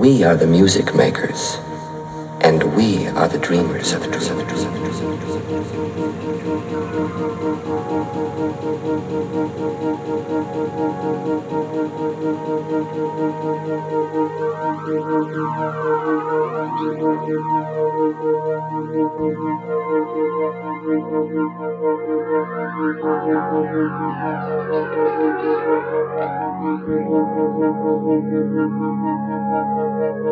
We are the music makers, and we are the dreamers of dreams. We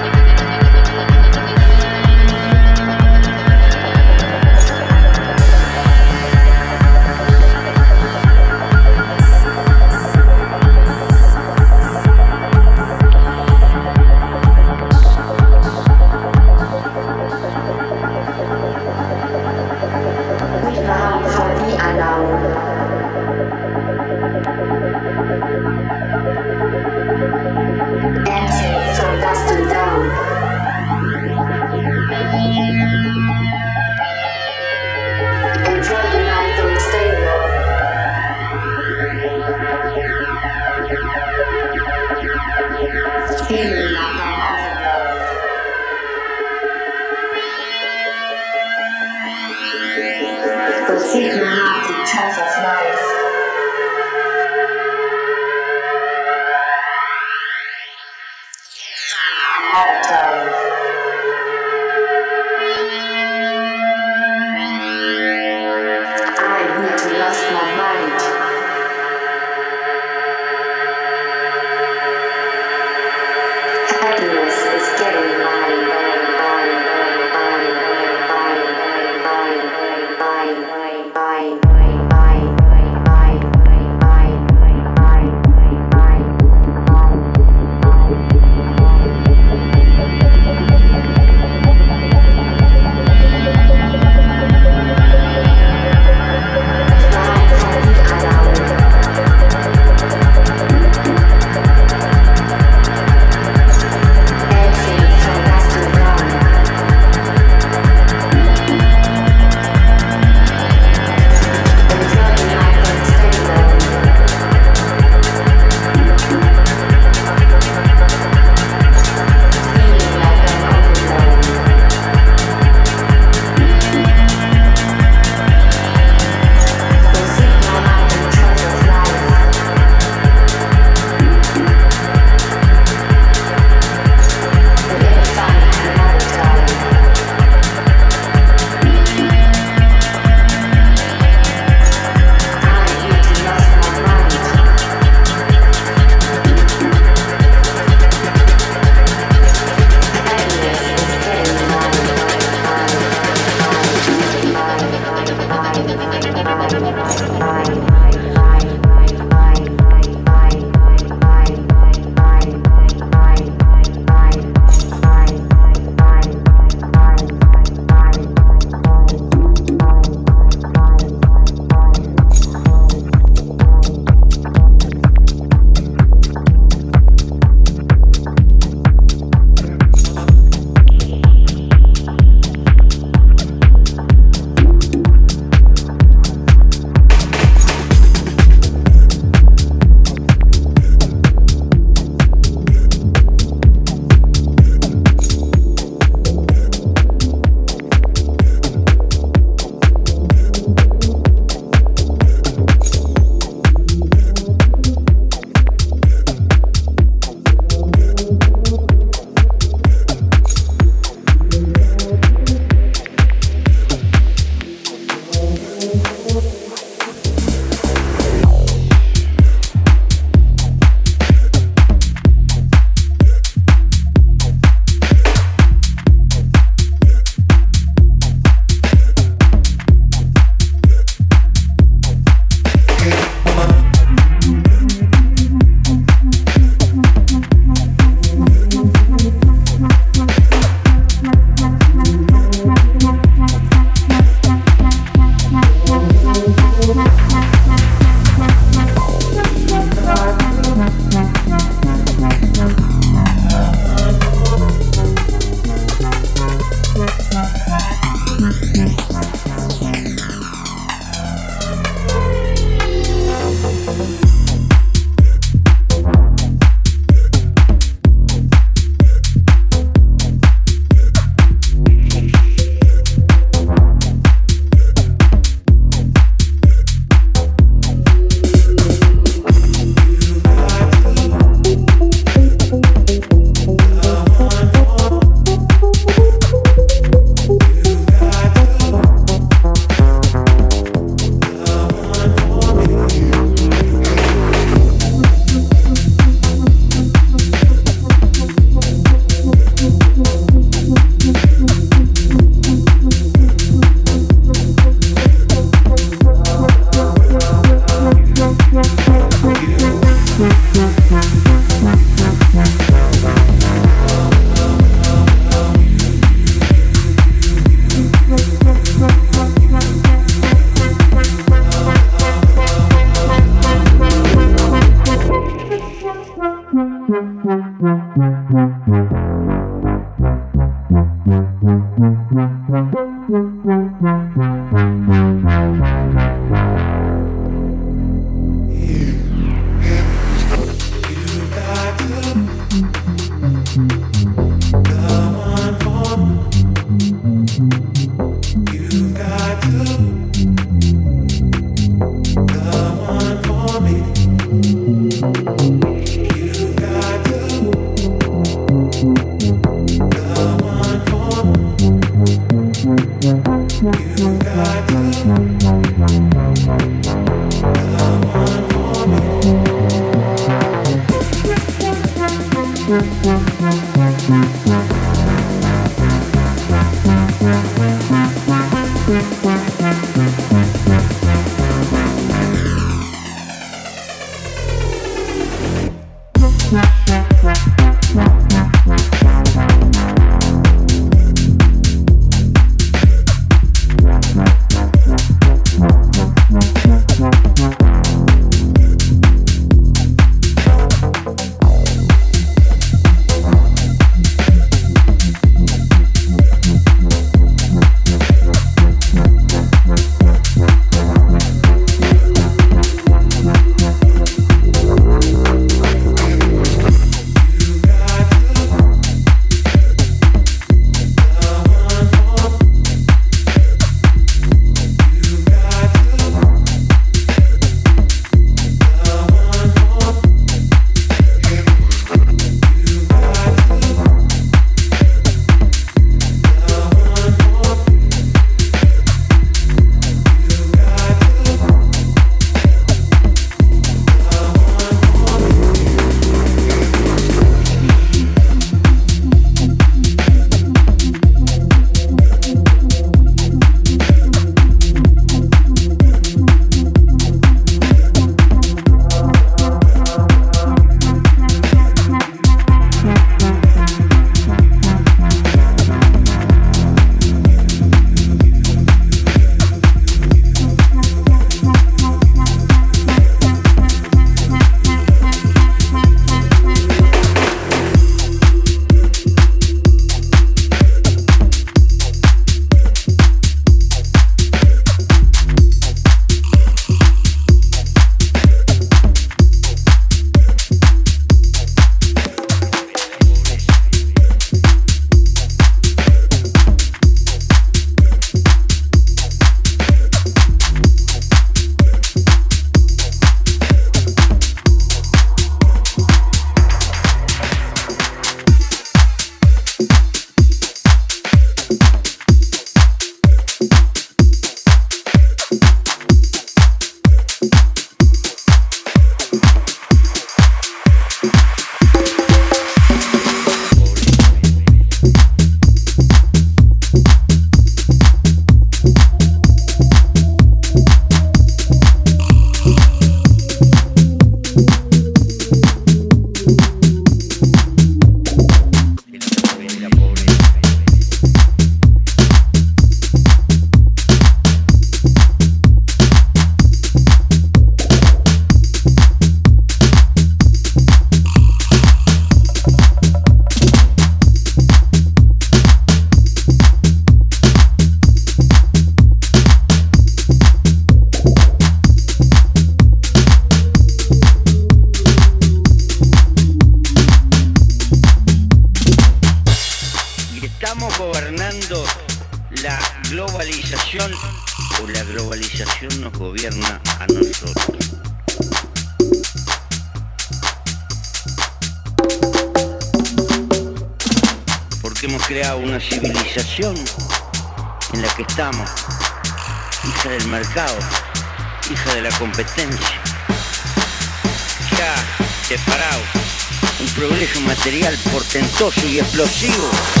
Explosivo.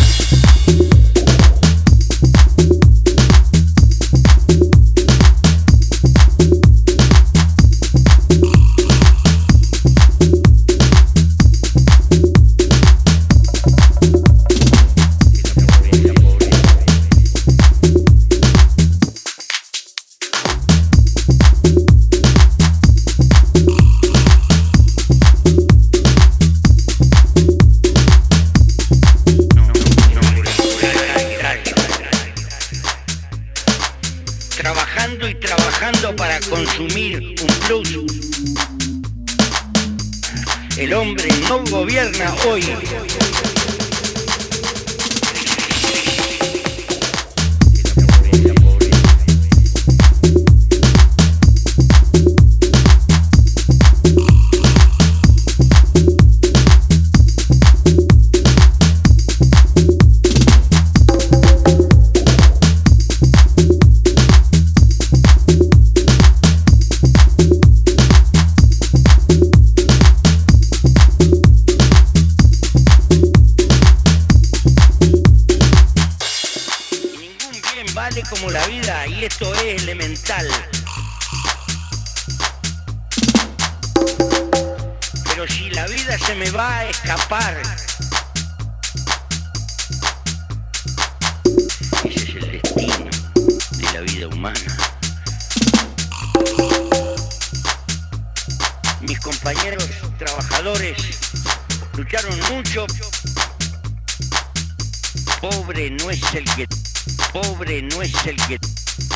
El que,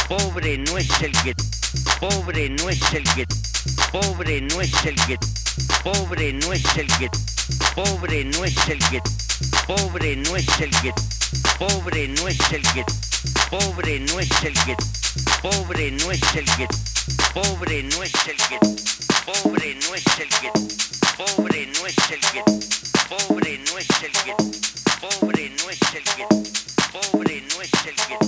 pobre no es el que, pobre no es el que, pobre no es el que, pobre no es el que, pobre no es el que, pobre no es el que, pobre no es el que, pobre no es el que, pobre no es el que, pobre no es el que, pobre no es el que, pobre no es el que, pobre no es el que, pobre no es el que, pobre no es el que,